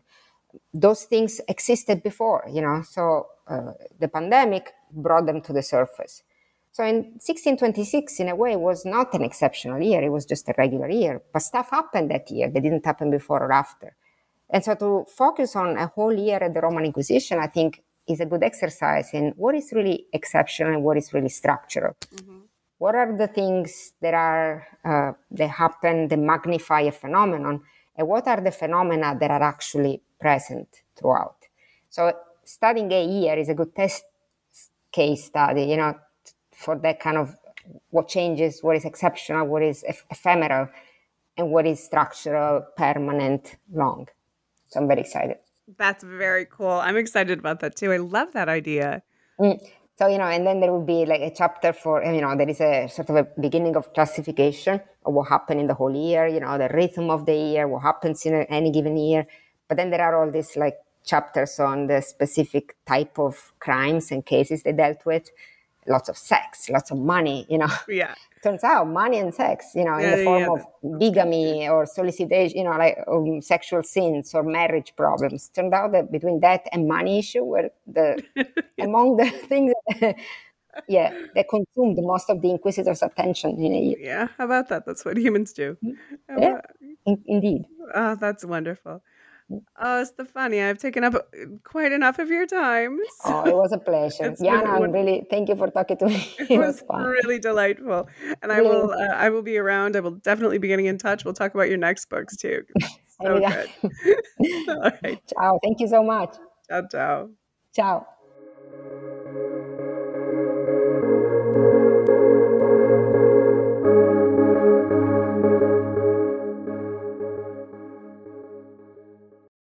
those things existed before, you know. So uh, the pandemic brought them to the surface. So in 1626, in a way, was not an exceptional year. It was just a regular year. But stuff happened that year that didn't happen before or after. And so to focus on a whole year at the Roman Inquisition, I think is a good exercise in what is really exceptional and what is really structural. What are the things that are uh, that happen that magnify a phenomenon, and what are the phenomena that are actually present throughout? So studying a year is a good test case study, you know, for that kind of what changes, what is exceptional, what is eph- ephemeral, and what is structural, permanent, long. So I'm very excited. That's very cool. I'm excited about that too. I love that idea. Mm. So, you know, and then there will be like a chapter for, you know, there is a sort of a beginning of classification of what happened in the whole year, you know, the rhythm of the year, what happens in any given year. But then there are all these like chapters on the specific type of crimes and cases they dealt with. Lots of sex, lots of money, you know. Yeah. Turns out money and sex, you know, Yeah, in the form yeah. of bigamy or solicitation, you know, like um, sexual sins or marriage problems. Turned out that between that and money issue were the among the things that, yeah, that consumed most of the inquisitors' attention in a year. Yeah. How about that? That's what humans do. How Mm-hmm. Yeah. In, indeed. Oh, that's wonderful. Oh, Stefania, I've taken up quite enough of your time. so Oh, it was a pleasure. Jana, I'm really thank you for talking to me. it It was was really delightful, and I will. Uh, I will be around. I will definitely be getting in touch. We'll talk about your next books too. So good. All right. Ciao. Thank you so much. Ciao, ciao. Ciao.